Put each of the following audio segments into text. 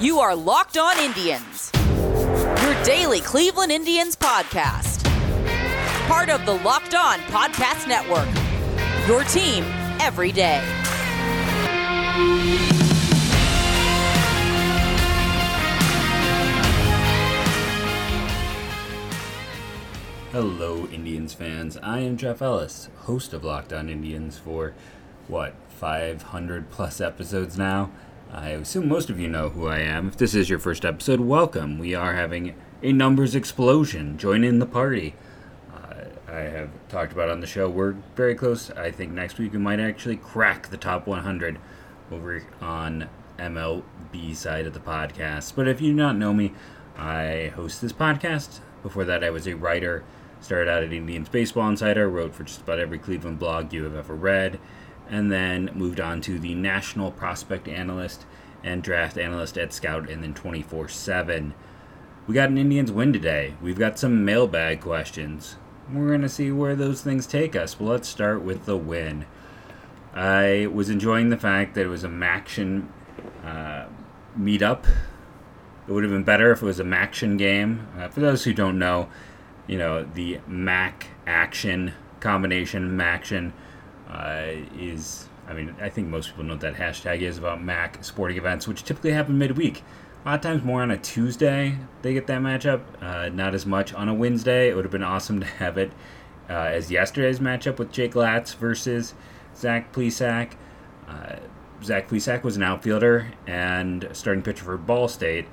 You are Locked On Indians, your daily Cleveland Indians podcast. Part of the Locked On Podcast Network, your team every day. Hello, Indians fans. I am Jeff Ellis, host of Locked On Indians for what, 500 plus episodes now? I assume most of you know who I am. If this is your first episode, welcome. We are having a numbers explosion. Join in the party. Uh, I have talked about on the show, we're very close. I think next week we might actually crack the top 100 over on MLB side of the podcast. But if you do not know me, I host this podcast. Before that, I was a writer. Started out at Indians Baseball Insider, wrote for just about every Cleveland blog you have ever read, and then moved on to the National Prospect Analyst and Draft Analyst at Scout, and then 24 7. We got an Indians win today. We've got some mailbag questions. We're going to see where those things take us. But let's start with the win. I was enjoying the fact that it was a Maction uh, meetup. It would have been better if it was a Maction game. Uh, for those who don't know, you know, the Mac action combination, Maction, uh, is, I mean, I think most people know what that hashtag is about Mac sporting events, which typically happen midweek. A lot of times more on a Tuesday, they get that matchup. Uh, not as much on a Wednesday. It would have been awesome to have it uh, as yesterday's matchup with Jake Latz versus Zach Plesac. Uh, Zach Plesac was an outfielder and starting pitcher for Ball State.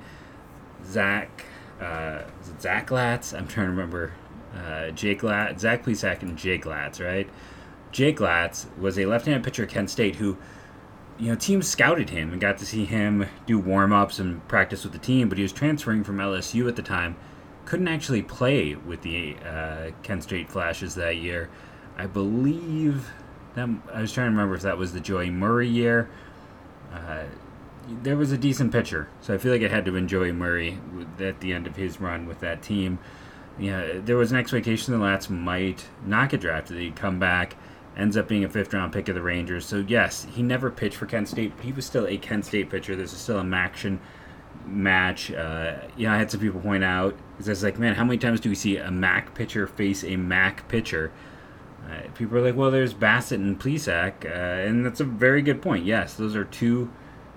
Zach, uh, Zach Latz? I'm trying to remember. Uh, Jake Latz, Zach Plesac and Jake Latz, right? Jake Latz was a left-handed pitcher at Kent State who, you know, teams scouted him and got to see him do warm-ups and practice with the team, but he was transferring from LSU at the time. Couldn't actually play with the uh, Kent State Flashes that year. I believe that I was trying to remember if that was the Joey Murray year. Uh, there was a decent pitcher, so I feel like it had to Joey Murray at the end of his run with that team. Yeah, there was an expectation that Latz might not get drafted. He'd come back, ends up being a fifth round pick of the Rangers. So yes, he never pitched for Kent State. He was still a Kent State pitcher. There's still a Maction match. Uh, you know, I had some people point out because I was like, man, how many times do we see a Mac pitcher face a Mac pitcher? Uh, people are like, well, there's Bassitt and Plesac, uh, and that's a very good point. Yes, those are two.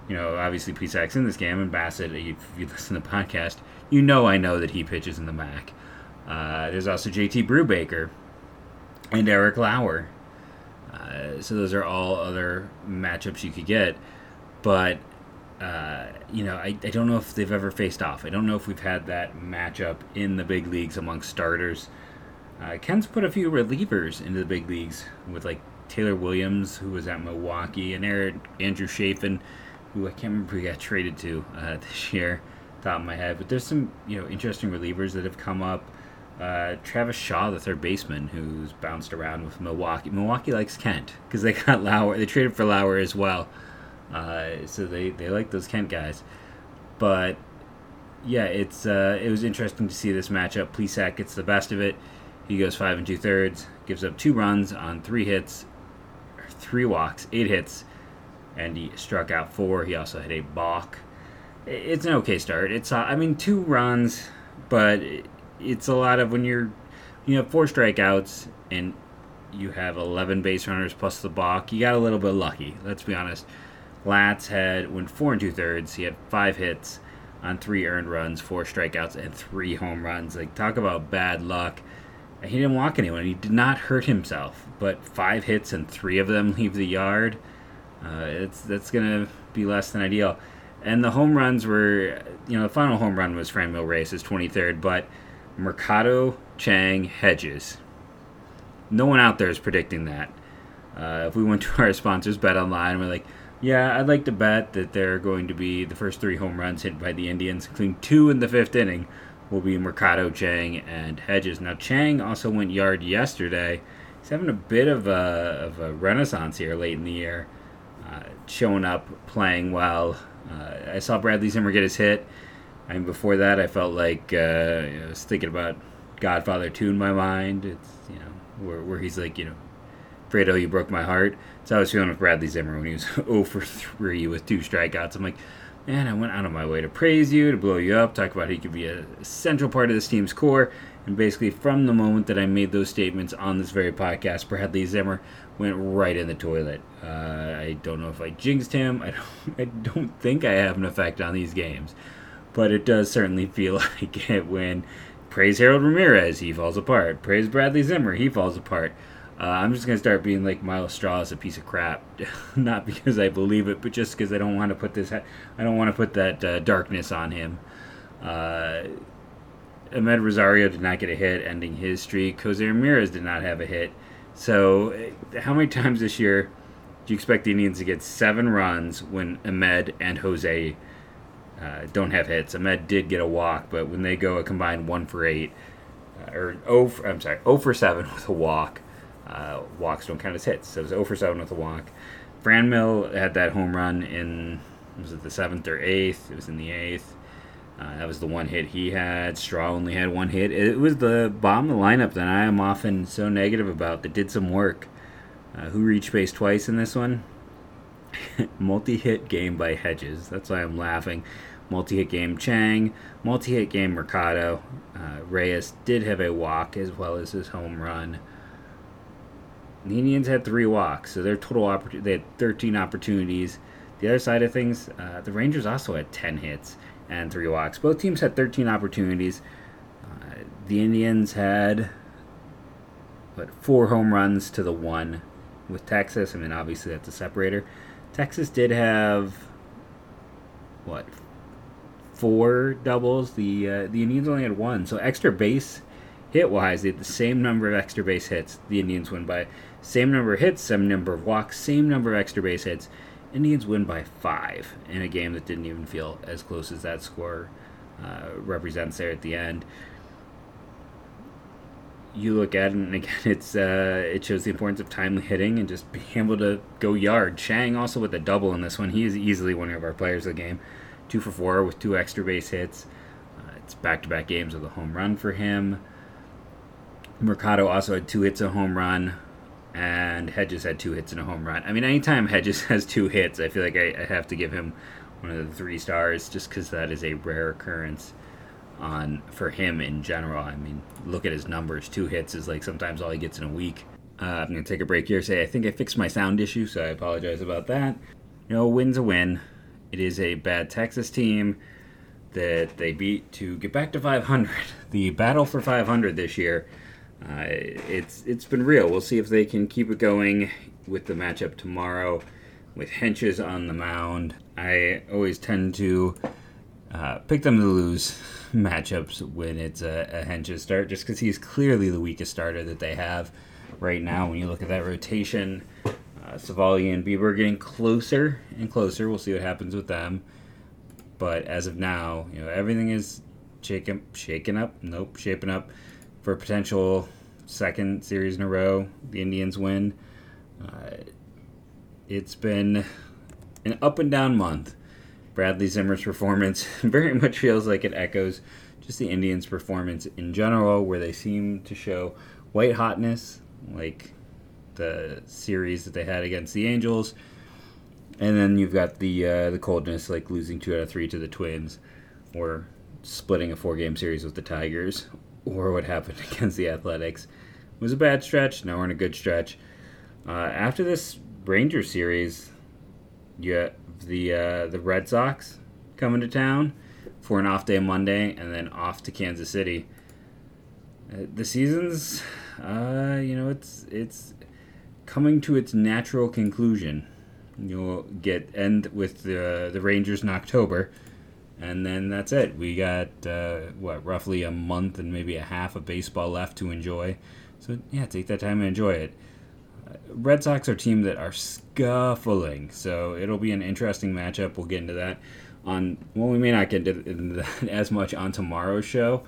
You know, obviously Plesac's in this game, and Bassitt. If you listen to the podcast, you know I know that he pitches in the Mac. Uh, there's also JT Brubaker and Eric Lauer. Uh, so those are all other matchups you could get, but uh, you know, I, I don't know if they've ever faced off. I don't know if we've had that matchup in the big leagues among starters. Uh, Kent's put a few relievers into the big leagues with like Taylor Williams, who was at Milwaukee, and Aaron, Andrew Chafin, who I can't remember who got traded to uh, this year, top of my head. But there's some you know interesting relievers that have come up. Uh, Travis Shaw, the third baseman, who's bounced around with Milwaukee. Milwaukee likes Kent because they got Lauer. They traded for Lauer as well, uh, so they, they like those Kent guys. But yeah, it's uh, it was interesting to see this matchup. Plesac gets the best of it. He goes five and two thirds, gives up two runs on three hits, three walks, eight hits, and he struck out four. He also had a balk. It's an okay start. It's uh, I mean two runs, but it's a lot of when you're you have four strikeouts and you have 11 base runners plus the balk. You got a little bit lucky. Let's be honest. Latz had went four and two thirds. He had five hits on three earned runs, four strikeouts, and three home runs. Like talk about bad luck. He didn't walk anyone. He did not hurt himself. But five hits and three of them leave the yard. Uh, it's that's gonna be less than ideal. And the home runs were, you know, the final home run was Franmil Reyes' 23rd, but Mercado, Chang, Hedges. No one out there is predicting that. Uh, if we went to our sponsors, Bet Online, we're like, yeah, I'd like to bet that they're going to be the first three home runs hit by the Indians, including two in the fifth inning, will be Mercado, Chang, and Hedges. Now, Chang also went yard yesterday. He's having a bit of a, of a renaissance here late in the year, uh, showing up, playing well. Uh, I saw Bradley Zimmer get his hit. Mean, before that, I felt like uh, I was thinking about Godfather 2 in my mind. It's, you know, where, where he's like, you know, Fredo, you broke my heart. So I was feeling with Bradley Zimmer when he was 0 for 3 with two strikeouts. I'm like, man, I went out of my way to praise you, to blow you up, talk about you could be a central part of this team's core. And basically, from the moment that I made those statements on this very podcast, Bradley Zimmer went right in the toilet. Uh, I don't know if I jinxed him. I don't, I don't think I have an effect on these games. But it does certainly feel like it when praise Harold Ramirez, he falls apart. Praise Bradley Zimmer, he falls apart. Uh, I'm just gonna start being like Myles Straw is a piece of crap, not because I believe it, but just because I don't want to put this, I don't want to put that uh, darkness on him. Uh, Amed Rosario did not get a hit, ending his streak. Jose Ramirez did not have a hit. So, eh, how many times this year do you expect the Indians to get seven runs when Amed and Jose uh, don't have hits? Amed did get a walk, but when they go a combined one for eight, uh, or oh, for, I'm sorry, 0 for seven with a walk. Uh, walks don't count as hits, so it was 0 for seven with a walk. Franmil had that home run in was it the seventh or eighth? It was in the eighth. Uh, that was the one hit he had. Straw only had one hit. It was the bottom of the lineup that I am often so negative about that did some work. Uh, who reached base twice in this one? multi hit game by Hedges. That's why I'm laughing. Multi hit game Chang. Multi hit game Mercado. Uh, Reyes did have a walk as well as his home run. The Indians had three walks, so their total opportunity they had 13 opportunities. The other side of things, uh, the Rangers also had 10 hits and three walks. Both teams had 13 opportunities. Uh, the Indians had what four home runs to the one with Texas. I mean, obviously that's a separator. Texas did have what four doubles. The uh, the Indians only had one. So extra base hit wise, they had the same number of extra base hits. The Indians win by same number of hits, same number of walks, same number of extra base hits. Indians win by five in a game that didn't even feel as close as that score uh, represents there at the end. You look at it, and again, it's uh, it shows the importance of timely hitting and just being able to go yard. Chang also with a double in this one. He is easily one of our players of the game. Two for four with two extra base hits. Uh, it's back to back games with a home run for him. Mercado also had two hits, a home run and Hedges had two hits and a home run. I mean, anytime Hedges has two hits, I feel like I, I have to give him one of the three stars just because that is a rare occurrence on for him in general. I mean, look at his numbers. Two hits is like sometimes all he gets in a week. Uh, I'm to take a break here. Say I think I fixed my sound issue, so I apologize about that. You know, win's a win. It is a bad Texas team that they beat to get back to 500. The battle for 500 this year uh, it's it's been real. We'll see if they can keep it going with the matchup tomorrow with Hentges on the mound. I always tend to uh, pick them to lose matchups when it's a, a Hentges start, just because he's clearly the weakest starter that they have right now. When you look at that rotation, uh, Civale and Bieber are getting closer and closer. We'll see what happens with them. But as of now, you know everything is shaken, shaken up. Nope, shaping up for a potential second series in a row. The Indians win. Uh, it's been an up and down month. Bradley Zimmer's performance very much feels like it echoes just the Indians' performance in general, where they seem to show white hotness, like the series that they had against the Angels, and then you've got the uh, the coldness, like losing two out of three to the Twins, or splitting a four game series with the Tigers, or what happened against the Athletics. It was a bad stretch. Now we're in a good stretch. Uh, after this Ranger series, you have the uh, the Red Sox coming to town for an off day Monday, and then off to Kansas City. Uh, the season's, uh, you know, it's it's coming to its natural conclusion. You'll get end with the the Rangers in October and then that's it. We got uh, what roughly a month and maybe a half of baseball left to enjoy. So yeah, take that time and enjoy it. Red Sox are a team that are scuffling, so it'll be an interesting matchup. We'll get into that on. Well, we may not get into that as much on tomorrow's show.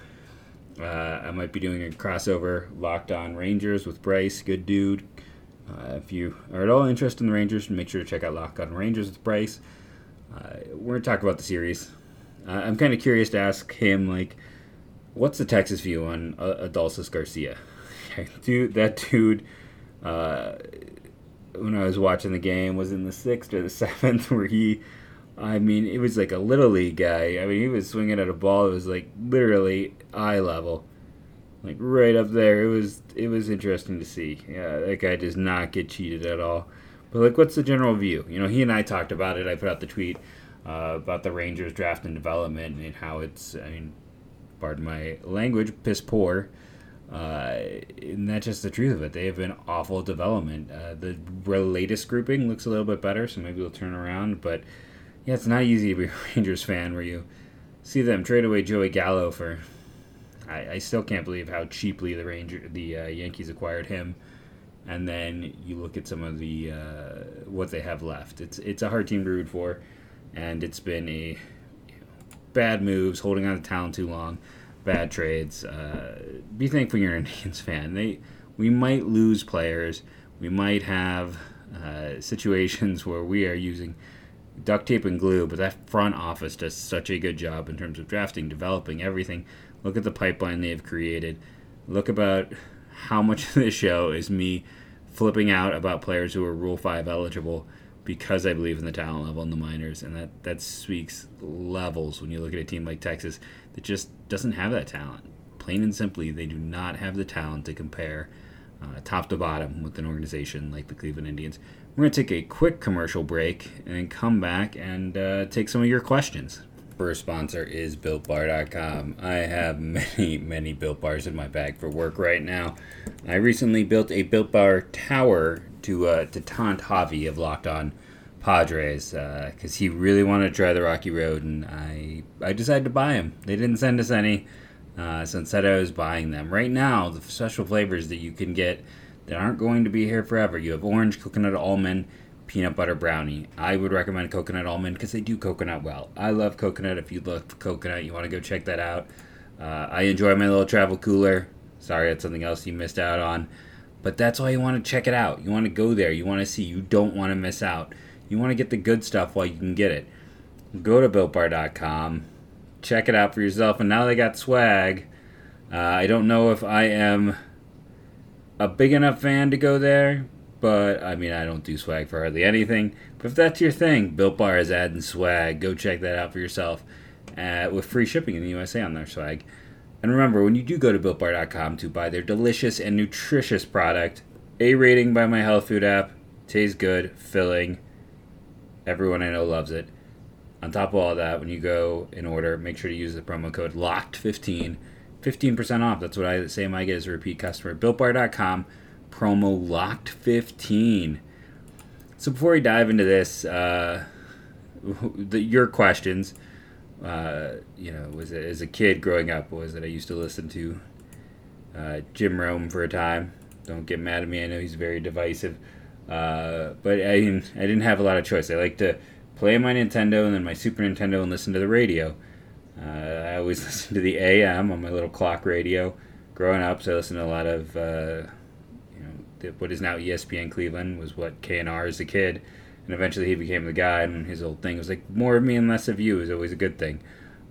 Uh, I might be doing a crossover Locked On Rangers with Bryce, good dude. Uh, if you are at all interested in the Rangers, make sure to check out Locked On Rangers with Bryce. Uh, we're going to talk about the series uh, I'm kind of curious to ask him, like, what's the Texas view on uh, Adolis Garcia? dude, that dude, uh, when I was watching the game, was in the sixth or the seventh, where he I mean, it was like a little league guy. I mean, he was swinging at a ball that was like literally eye level, like right up there. It was it was interesting to see. Yeah, that guy does not get cheated at all. But like, what's the general view? You know, he and I talked about it. I put out the tweet uh, about the Rangers draft and development and how it's. I mean, pardon my language, piss poor. Uh, and that's just the truth of it. They have been awful development. Uh, the latest grouping looks a little bit better, so maybe they'll turn around. But yeah, it's not easy to be a Rangers fan where you see them trade away Joey Gallo for. I, I still can't believe how cheaply the Ranger the uh, Yankees acquired him, and then you look at some of the uh, what they have left. It's it's a hard team to root for, and it's been a bad moves, holding on to talent too long bad trades. Uh, be thankful you're an Indians fan. They we might lose players. We might have uh, situations where we are using duct tape and glue, but that front office does such a good job in terms of drafting, developing everything. Look at the pipeline they've created. Look about how much of this show is me flipping out about players who are Rule 5 eligible because I believe in the talent level in the minors, and that, that speaks levels when you look at a team like Texas that just doesn't have that talent. Plain and simply, they do not have the talent to compare uh, top to bottom with an organization like the Cleveland Indians. We're going to take a quick commercial break and come back and uh, take some of your questions. First sponsor is BuiltBar.com. I have many, many Built Bars in my bag for work right now. I recently built a Built Bar tower to uh, to taunt Javi of Locked On Padres because uh, he really wanted to try the Rocky Road, and I I decided to buy them. They didn't send us any, uh, so instead I was buying them. Right now, the special flavors that you can get that aren't going to be here forever. You have orange, coconut, almond, peanut butter brownie. I would recommend coconut almond because they do coconut well. I love coconut. If you love coconut, you want to go check that out. Uh, I enjoy my little travel cooler. Sorry, that's something else you missed out on. But that's why you want to check it out. You want to go there. You want to see. You don't want to miss out. You want to get the good stuff while you can get it. Go to BuiltBar.com, check it out for yourself. And now they got swag. Uh, I don't know if I am a big enough fan to go there, but I mean, I don't do swag for hardly anything. But if that's your thing, Built Bar is adding swag. Go check that out for yourself uh, with free shipping in the USA on their swag. And remember, when you do go to BuiltBar.com to buy their delicious and nutritious product, A rating by my health food app, tastes good, filling, Everyone I know loves it. On top of all that, when you go in order, make sure to use the promo code LOCKED15. 15% off. That's what I say I get as a repeat customer. BuiltBar.com, promo LOCKED15. So before we dive into this, uh, the, your questions, uh, you know, was it as a kid growing up, was it I used to listen to uh, Jim Rome for a time. Don't get mad at me. I know he's very divisive. Uh, but I didn't, I didn't have a lot of choice. I like to play my Nintendo and then my Super Nintendo and listen to the radio. Uh, I always listened to the AM on my little clock radio. Growing up, so I listened to a lot of, uh, what is now ESPN Cleveland was what KNR as a kid, and eventually he became the guy. And his old thing was like more of me and less of you is always a good thing.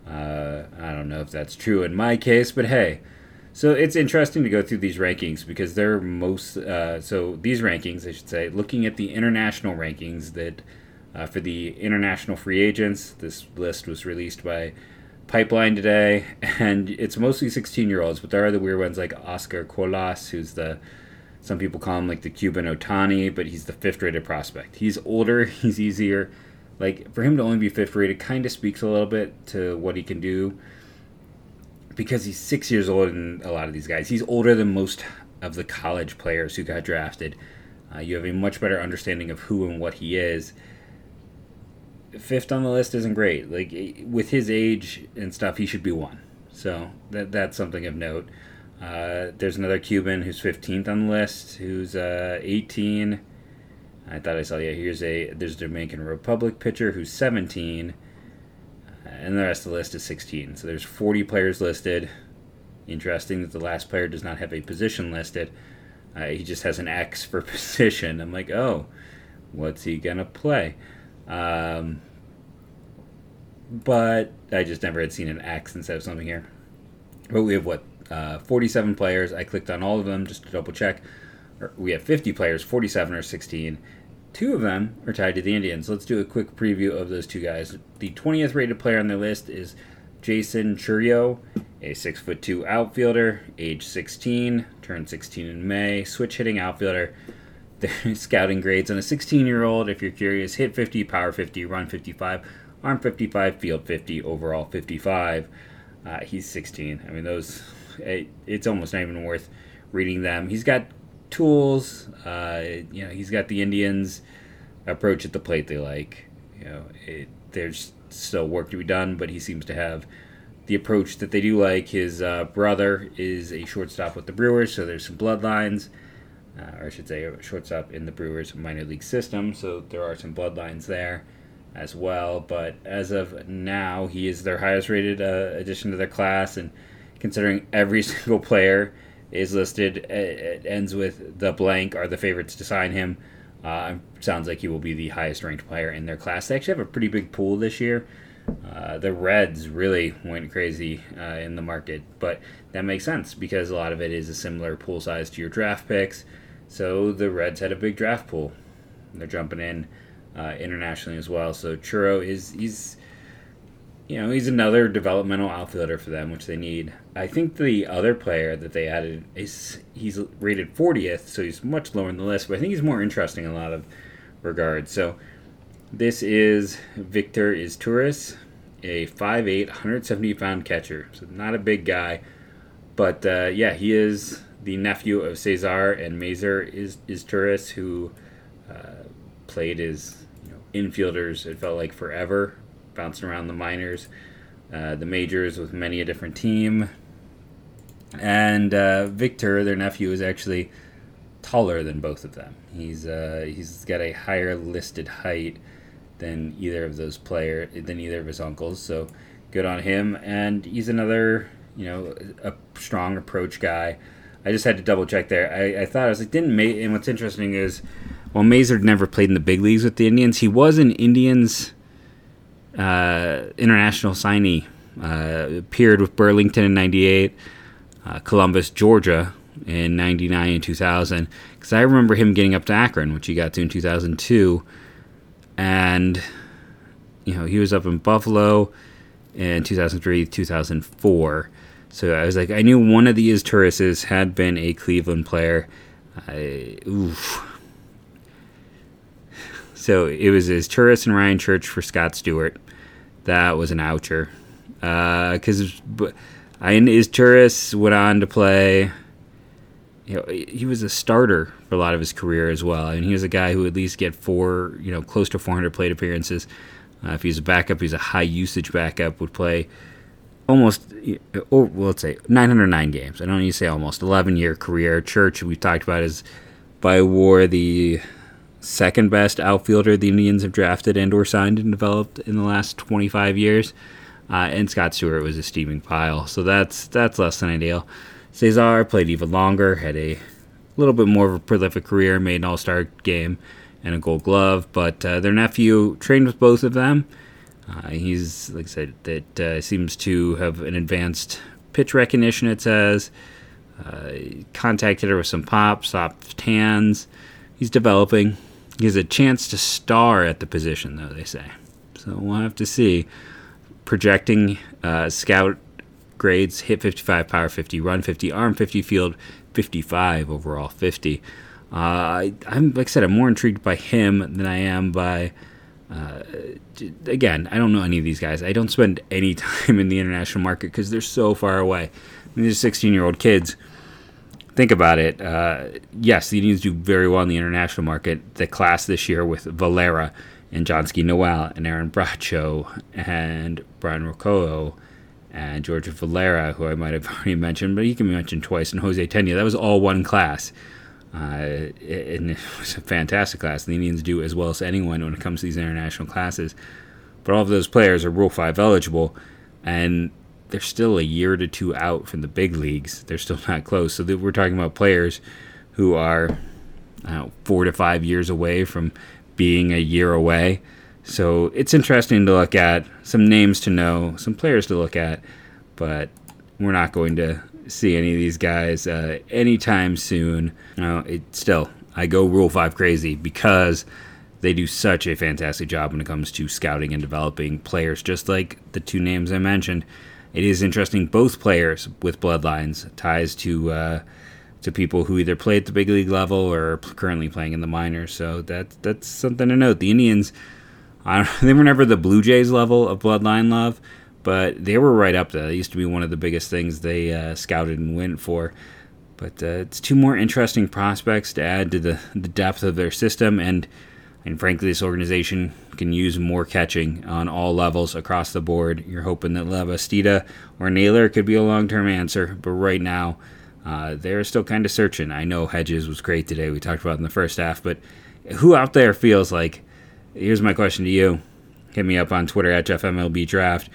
Uh, I don't know if that's true in my case, but hey, so it's interesting to go through these rankings because they're most. Uh, so these rankings, I should say, looking at the international rankings that uh, for the international free agents, this list was released by Pipeline today, and it's mostly 16 year olds, but there are the weird ones like Oscar Colas, who's the some people call him like the Cuban Ohtani, but he's the fifth rated prospect. He's older, he's easier. Like for him to only be fifth rated, kind of speaks a little bit to what he can do because he's six years older than a lot of these guys. He's older than most of the college players who got drafted. Uh, you have a much better understanding of who and what he is. Fifth on the list isn't great. Like with his age and stuff, he should be one. So that that's something of note. Uh, there's another Cuban who's 15th on the list, who's uh, 18. I thought I saw. Yeah, here's a there's a Dominican Republic pitcher who's 17 and the rest of the list is 16. So there's 40 players listed. Interesting that the last player does not have a position listed. Uh, he just has an X for position. I'm like, oh, what's he gonna play? Um, but I just never had seen an X instead of something here. But we have what uh, 47 players. I clicked on all of them just to double check. We have 50 players. 47 or 16. two of them are tied to the Indians. Let's do a quick preview of those two guys. The 20th rated player on the list is Jaison Chourio, a six foot two outfielder, age 16, turned 16 in May, switch hitting outfielder. Scouting grades on a 16 year old, if you're curious, hit 50, power 50, run 55, arm 55, field 50, overall 55. Uh, he's 16. I mean, those, it, it's almost not even worth reading them. He's got tools. Uh, you know, he's got the Indians' approach at the plate they like. You know, it, there's still work to be done, but he seems to have the approach that they do like. His uh, brother is a shortstop with the Brewers, so there's some bloodlines. Uh, or I should say, a shortstop in the Brewers minor league system, so there are some bloodlines there as well. But as of now, he is their highest rated uh, addition to their class, and considering every single player is listed. It ends with the blank are the favorites to sign him. Uh, sounds like he will be the highest ranked player in their class. They actually have a pretty big pool this year. Uh, the Reds really went crazy uh, in the market, but that makes sense because a lot of it is a similar pool size to your draft picks. So the Reds had a big draft pool. They're jumping in uh, internationally as well. So Chourio is he's you know, he's another developmental outfielder for them, which they need. I think the other player that they added is he's rated 40th, so he's much lower in the list, but I think he's more interesting in a lot of regards. So this is Victor Izturis, a 5'8", 170 pound catcher. So not a big guy, but uh, yeah, he is the nephew of Cesar and Maicer is Izturis, who uh, played as you know, infielders. It felt like forever bouncing around the minors, uh, the majors with many a different team. And uh, Victor, their nephew, is actually taller than both of them. He's uh, he's got a higher listed height than either of those player than either of his uncles. So good on him. And he's another you know a strong approach guy. I just had to double check there. I, I thought I was like didn't Ma- and what's interesting is while Maicer never played in the big leagues with the Indians, he was an Indians uh, international signee. Uh, appeared with Burlington in '98, uh, Columbus, Georgia in '99 and 2000. Because I remember him getting up to Akron, which he got to in 2002, and you know he was up in Buffalo in 2003, 2004. So I was like, I knew one of these tourists had been a Cleveland player. I, oof. So it was Izturis and Ryan Church for Scott Stewart that was an oucher. Because uh, I Izturis went on to play. You know, he was a starter for a lot of his career as well. I mean, he was a guy who would at least get four, you know, close to 400 plate appearances. Uh, if he's a backup, he's a high usage backup. Would play almost, or well, let's say 909 games. I don't need to say almost 11 year career. Church we've talked about is by war the second best outfielder the Indians have drafted and or signed and developed in the last 25 years. Uh, and Scott Stewart was a steaming pile, so that's that's less than ideal. Cesar played even longer, had a little bit more of a prolific career, made an All Star game and a Gold Glove. But uh, their nephew trained with both of them. Uh, he's like I said, that uh, seems to have an advanced pitch recognition. It says uh, contact hitter with some pop, soft hands. He's developing. He has a chance to star at the position, though, they say. So we'll have to see. Projecting uh, scout grades hit 55, power 50, run 50, arm 50, field 55, overall 50. Uh, I, am like I said, I'm more intrigued by him than I am by. Uh, again, I don't know any of these guys. I don't spend any time in the international market because they're so far away. I mean, these 16 year old kids think about it, uh, yes, the Indians do very well in the international market. The class this year with Valera and Jhonkensy Noel and Aaron Bracho and Brayan Rocchio and George Valera, who I might have already mentioned, but he can be mentioned twice, and Jose Tena. That was all one class. Uh, and it was a fantastic class. The Indians do as well as anyone when it comes to these international classes. But all of those players are Rule 5 eligible, and they're still a year to two out from the big leagues. They're still not close. So we're talking about players who are know, four to five years away from being a year away. So it's interesting to look at, some names to know, some players to look at, but we're not going to see any of these guys uh, anytime soon. You know, it still I go Rule Five crazy because they do such a fantastic job when it comes to scouting and developing players, just like the two names I mentioned. It is interesting, both players with bloodlines, ties to uh, to people who either play at the big league level or are currently playing in the minors. So that that's something to note. The Indians, they were never the Blue Jays level of bloodline love, but they were right up there. It used to be one of the biggest things they uh, scouted and went for. But uh, it's two more interesting prospects to add to the, the depth of their system, and and frankly, this organization can use more catching on all levels across the board. You're hoping that Lavastida or Naylor could be a long term answer, but right now, uh, they're still kind of searching. I know Hedges was great today. We talked about in the first half, but who out there feels like? Here's my question to you. Hit me up on Twitter at JeffMLB Draft.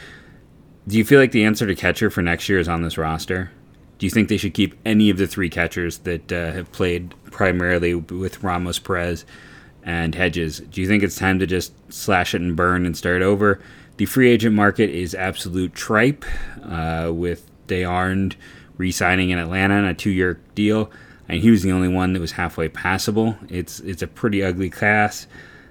Do you feel like the answer to catcher for next year is on this roster? Do you think they should keep any of the three catchers that uh, have played primarily with Ramos Perez? And Hedges. Do you think it's time to just slash it and burn and start over? The free agent market is absolute tripe uh, with d'Arnaud re signing in Atlanta on a two year deal. And he was the only one that was halfway passable. It's it's a pretty ugly class.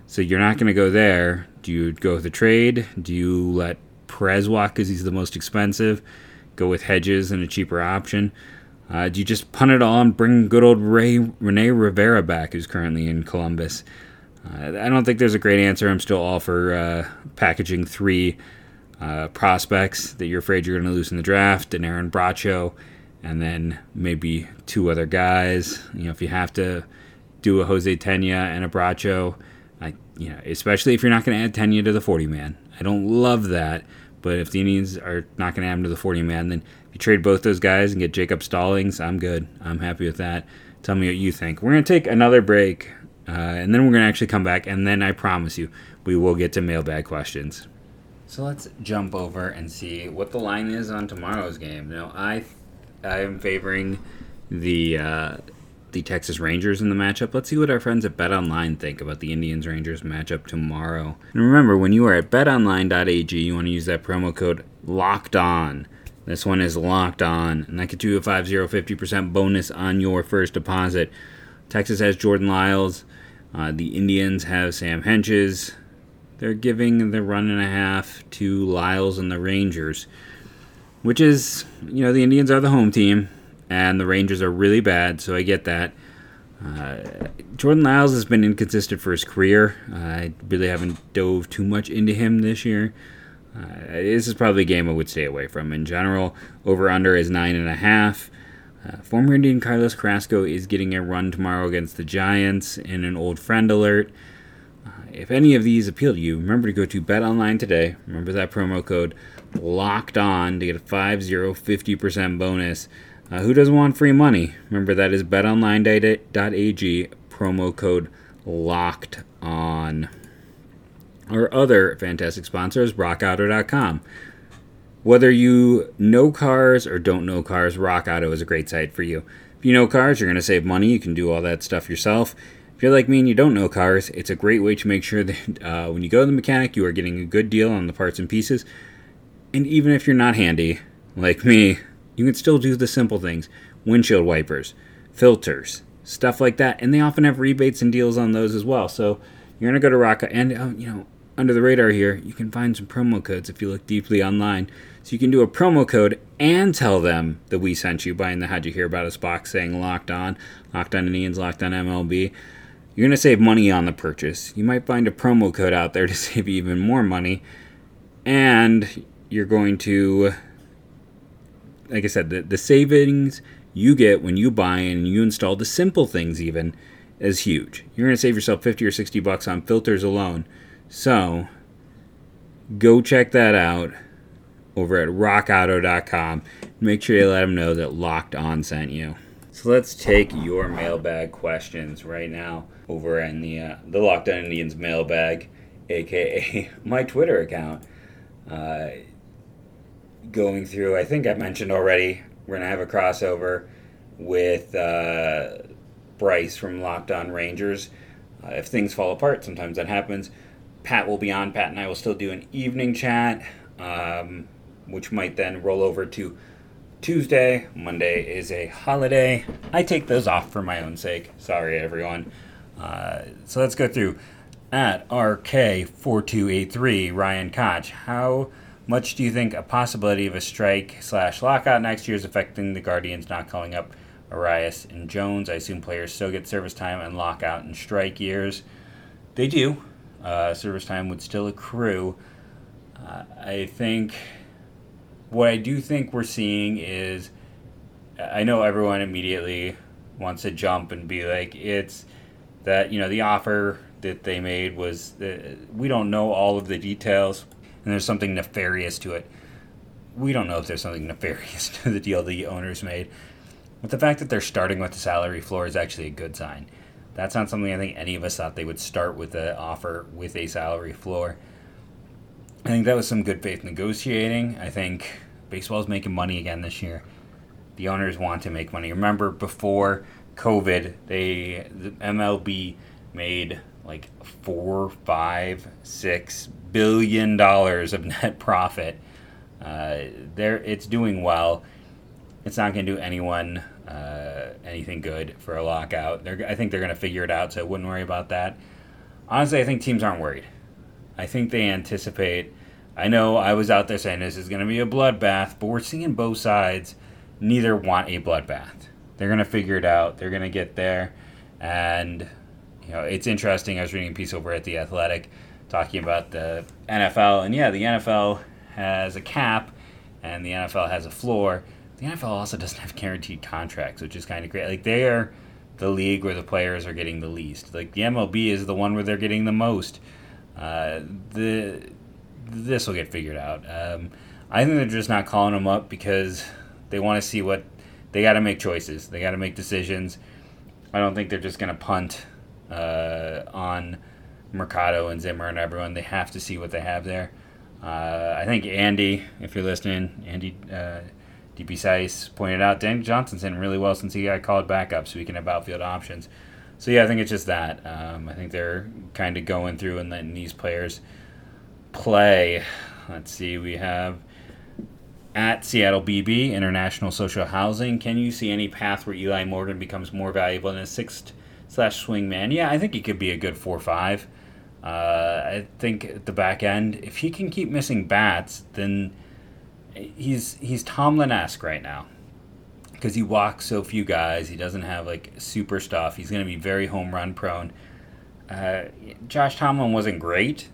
So you're not going to go there. Do you go with the trade? Do you let Perez walk because he's the most expensive? Go with Hedges and a cheaper option? Uh, do you just punt it and bring good old Ray, Rene Rivera back, who's currently in Columbus? Uh, I don't think there's a great answer. I'm still all for uh, packaging three uh, prospects that you're afraid you're going to lose in the draft, and Aaron Bracho, and then maybe two other guys. You know, if you have to do a Jose Tena and a Bracho, I, you know, especially if you're not going to add Tena to the 40 man. I don't love that, but if the Indians are not going to add him to the 40 man, then if you trade both those guys and get Jacob Stallings, I'm good. I'm happy with that. Tell me what you think. We're going to take another break, uh, and then we're going to actually come back, and then I promise you, we will get to mailbag questions. So let's jump over and see what the line is on tomorrow's game. Now, I I am favoring the uh, the Texas Rangers in the matchup. Let's see what our friends at BetOnline think about the Indians Rangers matchup tomorrow. And remember, when you are at betonline.ag, you want to use that promo code Locked On. This one is locked on, and that gets you a 50 50% bonus on your first deposit. Texas has Jordan Lyles. Uh, the Indians have Sam Hentges. They're giving the run and a half to Lyles and the Rangers, which is, you know, the Indians are the home team, and the Rangers are really bad, so I get that. Uh, Jordan Lyles has been inconsistent for his career. I really haven't dove too much into him this year. Uh, this is probably a game I would stay away from in general. Over under is nine and a half. Uh, former Indian Carlos Carrasco is getting a run tomorrow against the Giants in an old friend alert. Uh, if any of these appeal to you, remember to go to Bet Online today. Remember that promo code locked on to get a 5 0 50% bonus. Uh, who doesn't want free money? Remember that is betonline.ag promo code locked on. Our other fantastic sponsor is rockauto.com. Whether you know cars or don't know cars, Rock Auto is a great site for you. If you know cars, you're going to save money. You can do all that stuff yourself. If you're like me and you don't know cars, it's a great way to make sure that uh, when you go to the mechanic, you are getting a good deal on the parts and pieces. And even if you're not handy, like me, you can still do the simple things windshield wipers, filters, stuff like that. And they often have rebates and deals on those as well. So you're going to go to Rock and, uh, you know, under the radar here, you can find some promo codes if you look deeply online. So you can do a promo code and tell them that we sent you buying the How'd You Hear About Us box saying locked on, locked on Indians, locked on MLB. You're going to save money on the purchase. You might find a promo code out there to save even more money. And you're going to, like I said, the, the savings you get when you buy and you install the simple things even is huge. You're going to save yourself 50 or 60 bucks on filters alone. So, go check that out over at rockauto.com. Make sure you let them know that Locked On sent you. So let's take your mailbag questions right now over in the uh, the Locked On Indians mailbag, aka my Twitter account. Uh, going through, I think I mentioned already, we're gonna have a crossover with uh, Bryce from Locked On Rangers. Uh, if things fall apart, sometimes that happens. Pat will be on. Pat and I will still do an evening chat, um, which might then roll over to Tuesday. Monday is a holiday. I take those off for my own sake. Sorry, everyone. Uh, so let's go through. At RK4283, Ryan Koch, how much do you think a possibility of a strike slash lockout next year is affecting the Guardians not calling up Arias and Jones? I assume players still get service time and lockout and strike years. They do. Uh, service time would still accrue. Uh, I think what I do think we're seeing is I know everyone immediately wants to jump and be like, it's that, you know, the offer that they made was, uh, we don't know all of the details and there's something nefarious to it. We don't know if there's something nefarious to the deal the owners made. But the fact that they're starting with the salary floor is actually a good sign. That's not something I think any of us thought they would start with the offer with a salary floor. I think that was some good faith negotiating. I think baseball's making money again this year. The owners want to make money. Remember before COVID, they the MLB made like four, five, six billion dollars of net profit. Uh, there, it's doing well. It's not going to do anyone uh, anything good for a lockout. They're, I think they're going to figure it out, so I wouldn't worry about that. Honestly, I think teams aren't worried. I think they anticipate. I know I was out there saying this is going to be a bloodbath, but we're seeing both sides. Neither want a bloodbath. They're going to figure it out. They're going to get there, and you know it's interesting. I was reading a piece over at the Athletic talking about the NFL, and yeah, the NFL has a cap, and the NFL has a floor. The NFL also doesn't have guaranteed contracts, which is kind of great. Like they are the league where the players are getting the least. Like the MLB is the one where they're getting the most. Uh, the this will get figured out. Um, I think they're just not calling them up because they want to see what they got to make choices. They got to make decisions. I don't think they're just going to punt uh, on Mercado and Zimmer and everyone. They have to see what they have there. Uh, I think Andy, if you're listening, Andy uh, DP Sice pointed out Dan Johnson's hitting really well since he got called back up, speaking of outfield options. So yeah, I think it's just that. Um, I think they're kind of going through and letting these players play. Let's see, we have at Seattle BB International Social Housing. Can you see any path where Eli Morgan becomes more valuable than a sixth slash swing man? Yeah, I think he could be a good four five. Uh, I think at the back end, if he can keep missing bats, then he's he's Tomlin esque right now because he walks so few guys. He doesn't have like super stuff. He's going to be very home run prone. Uh, Josh Tomlin wasn't great,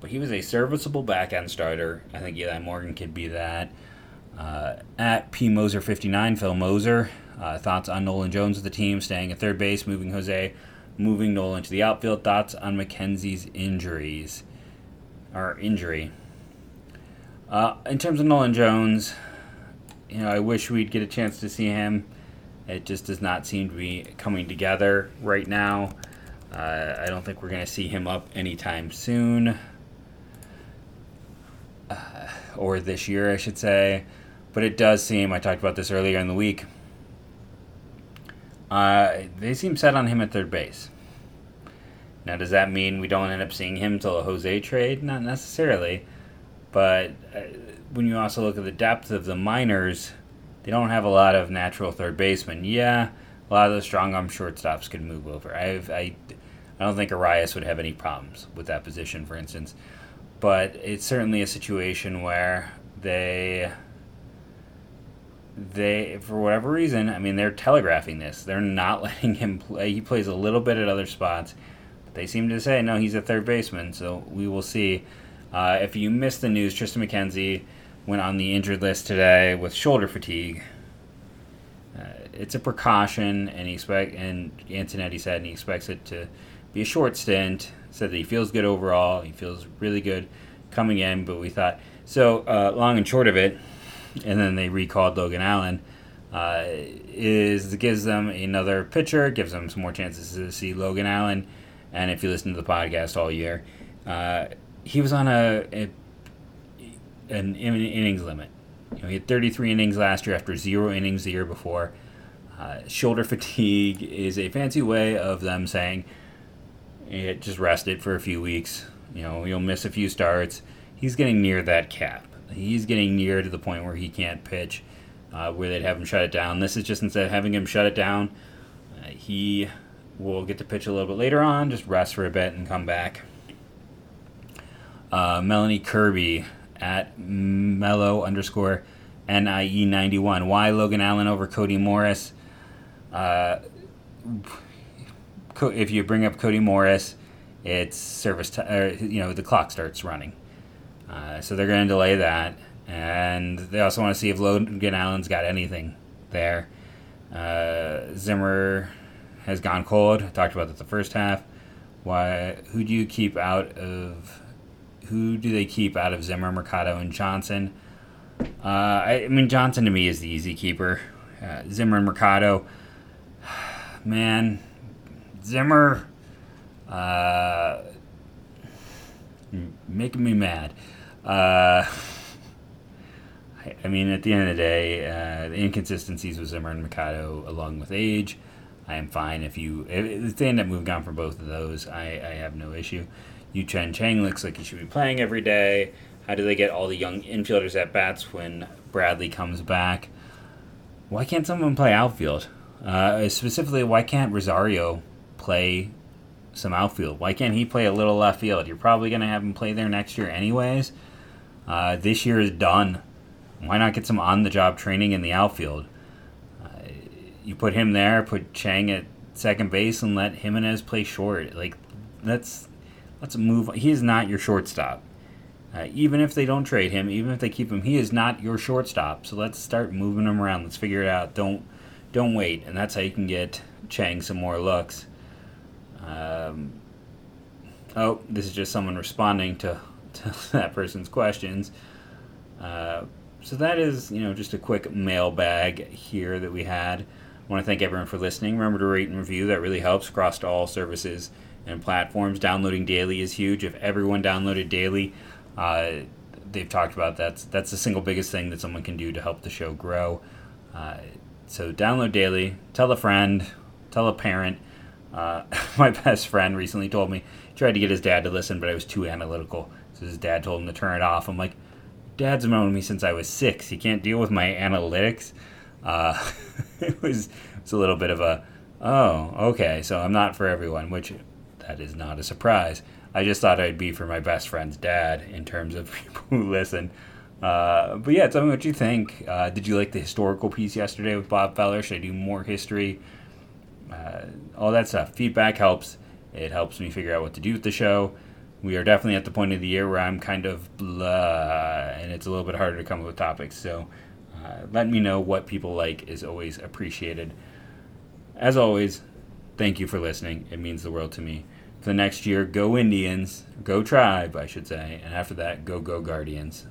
but he was a serviceable back end starter. I think Eli Morgan could be that. Uh, at P Moser 59, Phil Moser. Uh, thoughts on Nolan Jones of the team staying at third base, moving Jose moving Nolan to the outfield. Thoughts on McKenzie's injuries or injury? Uh, in terms of Nolan Jones, you know, I wish we'd get a chance to see him. It just does not seem to be coming together right now. Uh, I don't think we're going to see him up anytime soon. Uh, or this year, I should say. But it does seem, I talked about this earlier in the week, uh, they seem set on him at third base. Now, does that mean we don't end up seeing him till a Jose trade? Not necessarily. But uh, when you also look at the depth of the minors, they don't have a lot of natural third basemen. Yeah, a lot of the strong arm shortstops could move over. I've, I, I don't think Arias would have any problems with that position, for instance. But it's certainly a situation where they they for whatever reason, I mean, they're telegraphing this. They're not letting him play. He plays a little bit at other spots, but they seem to say no, he's a third baseman. So we will see. Uh, if you missed the news, Tristan McKenzie went on the injured list today with shoulder fatigue. Uh, it's a precaution, and he expect and Antonetti said and he expects it to be a short stint. Said that he feels good overall. He feels really good coming in, but we thought so. Uh, long and short of it and then they recalled Logan Allen. Uh, is gives them another pitcher, gives them some more chances to see Logan Allen. And if you listen to the podcast all year, uh, he was on a, a an innings limit. You know, he had 33 innings last year after zero innings the year before. Uh, shoulder fatigue is a fancy way of them saying it just rested for a few weeks. You know, you'll miss a few starts. He's getting near that cap he's getting near to the point where he can't pitch, uh, where they'd have him shut it down. This is just instead of having him shut it down, uh, he will get to pitch a little bit later on, just rest for a bit and come back. uh, Melanie Kirby at mellow underscore NIE91. Why Logan Allen over Cody Morris? Uh, if you bring up Cody Morris, it's service time, you know, the clock starts running. Uh, so they're going to delay that. And they also want to see if Logan Allen's got anything there. Uh, Zimmer has gone cold. I talked about that the first half. Why? Who do you keep out of? Who do they keep out of Zimmer, Mercado, and Johnson? Uh, I, I, mean, Johnson to me is the easy keeper. Uh, Zimmer and Mercado, man, Zimmer, uh, making me mad. Uh, I, mean, at the end of the day, uh, the inconsistencies with Zimmer and Mercado, along with age, I am fine if you if they end up moving on from both of those. I, I have no issue. Yu-Cheng Chang looks like he should be playing every day. How do they get all the young infielders at bats when Bradley comes back? Why can't someone play outfield? Uh, specifically, why can't Rosario play some outfield? Why can't he play a little left field? You're probably going to have him play there next year, anyways. Uh, this year is done. Why not get some on the job training in the outfield? Uh, you put him there, put Chang at second base, and let Gimenez play short. Like, let's let's move. He is not your shortstop. Uh, even if they don't trade him, even if they keep him, he is not your shortstop. So let's start moving him around. Let's figure it out. Don't don't wait, and that's how you can get Chang some more looks. Um, oh, this is just someone responding to, to that person's questions. Uh, so that is, you know, just a quick mailbag here that we had. I want to thank everyone for listening. Remember to rate and review. That really helps across all services and platforms. Downloading daily is huge. If everyone downloaded daily, uh, they've talked about that's that's the single biggest thing that someone can do to help the show grow. Uh, so download daily. Tell a friend. Tell a parent. Uh, my best friend recently told me tried to get his dad to listen, but I was too analytical. His dad told him to turn it off. I'm like, Dad's known me since I was six. He can't deal with my analytics. Uh, it was it's a little bit of a oh okay, so I'm not for everyone, which that is not a surprise. I just thought I'd be for my best friend's dad in terms of people who listen. Uh, but yeah, tell me what you think. Uh, did you like the historical piece yesterday with Bob Feller? Should I do more history? Uh, all that stuff. Feedback helps. It helps me figure out what to do with the show. We are definitely at the point of the year where I'm kind of blah, and it's a little bit harder to come up with topics. So uh, let me know what people like is always appreciated. As always, thank you for listening. It means the world to me. For the next year, go Indians, go Tribe, I should say, and after that, go Go Guardians.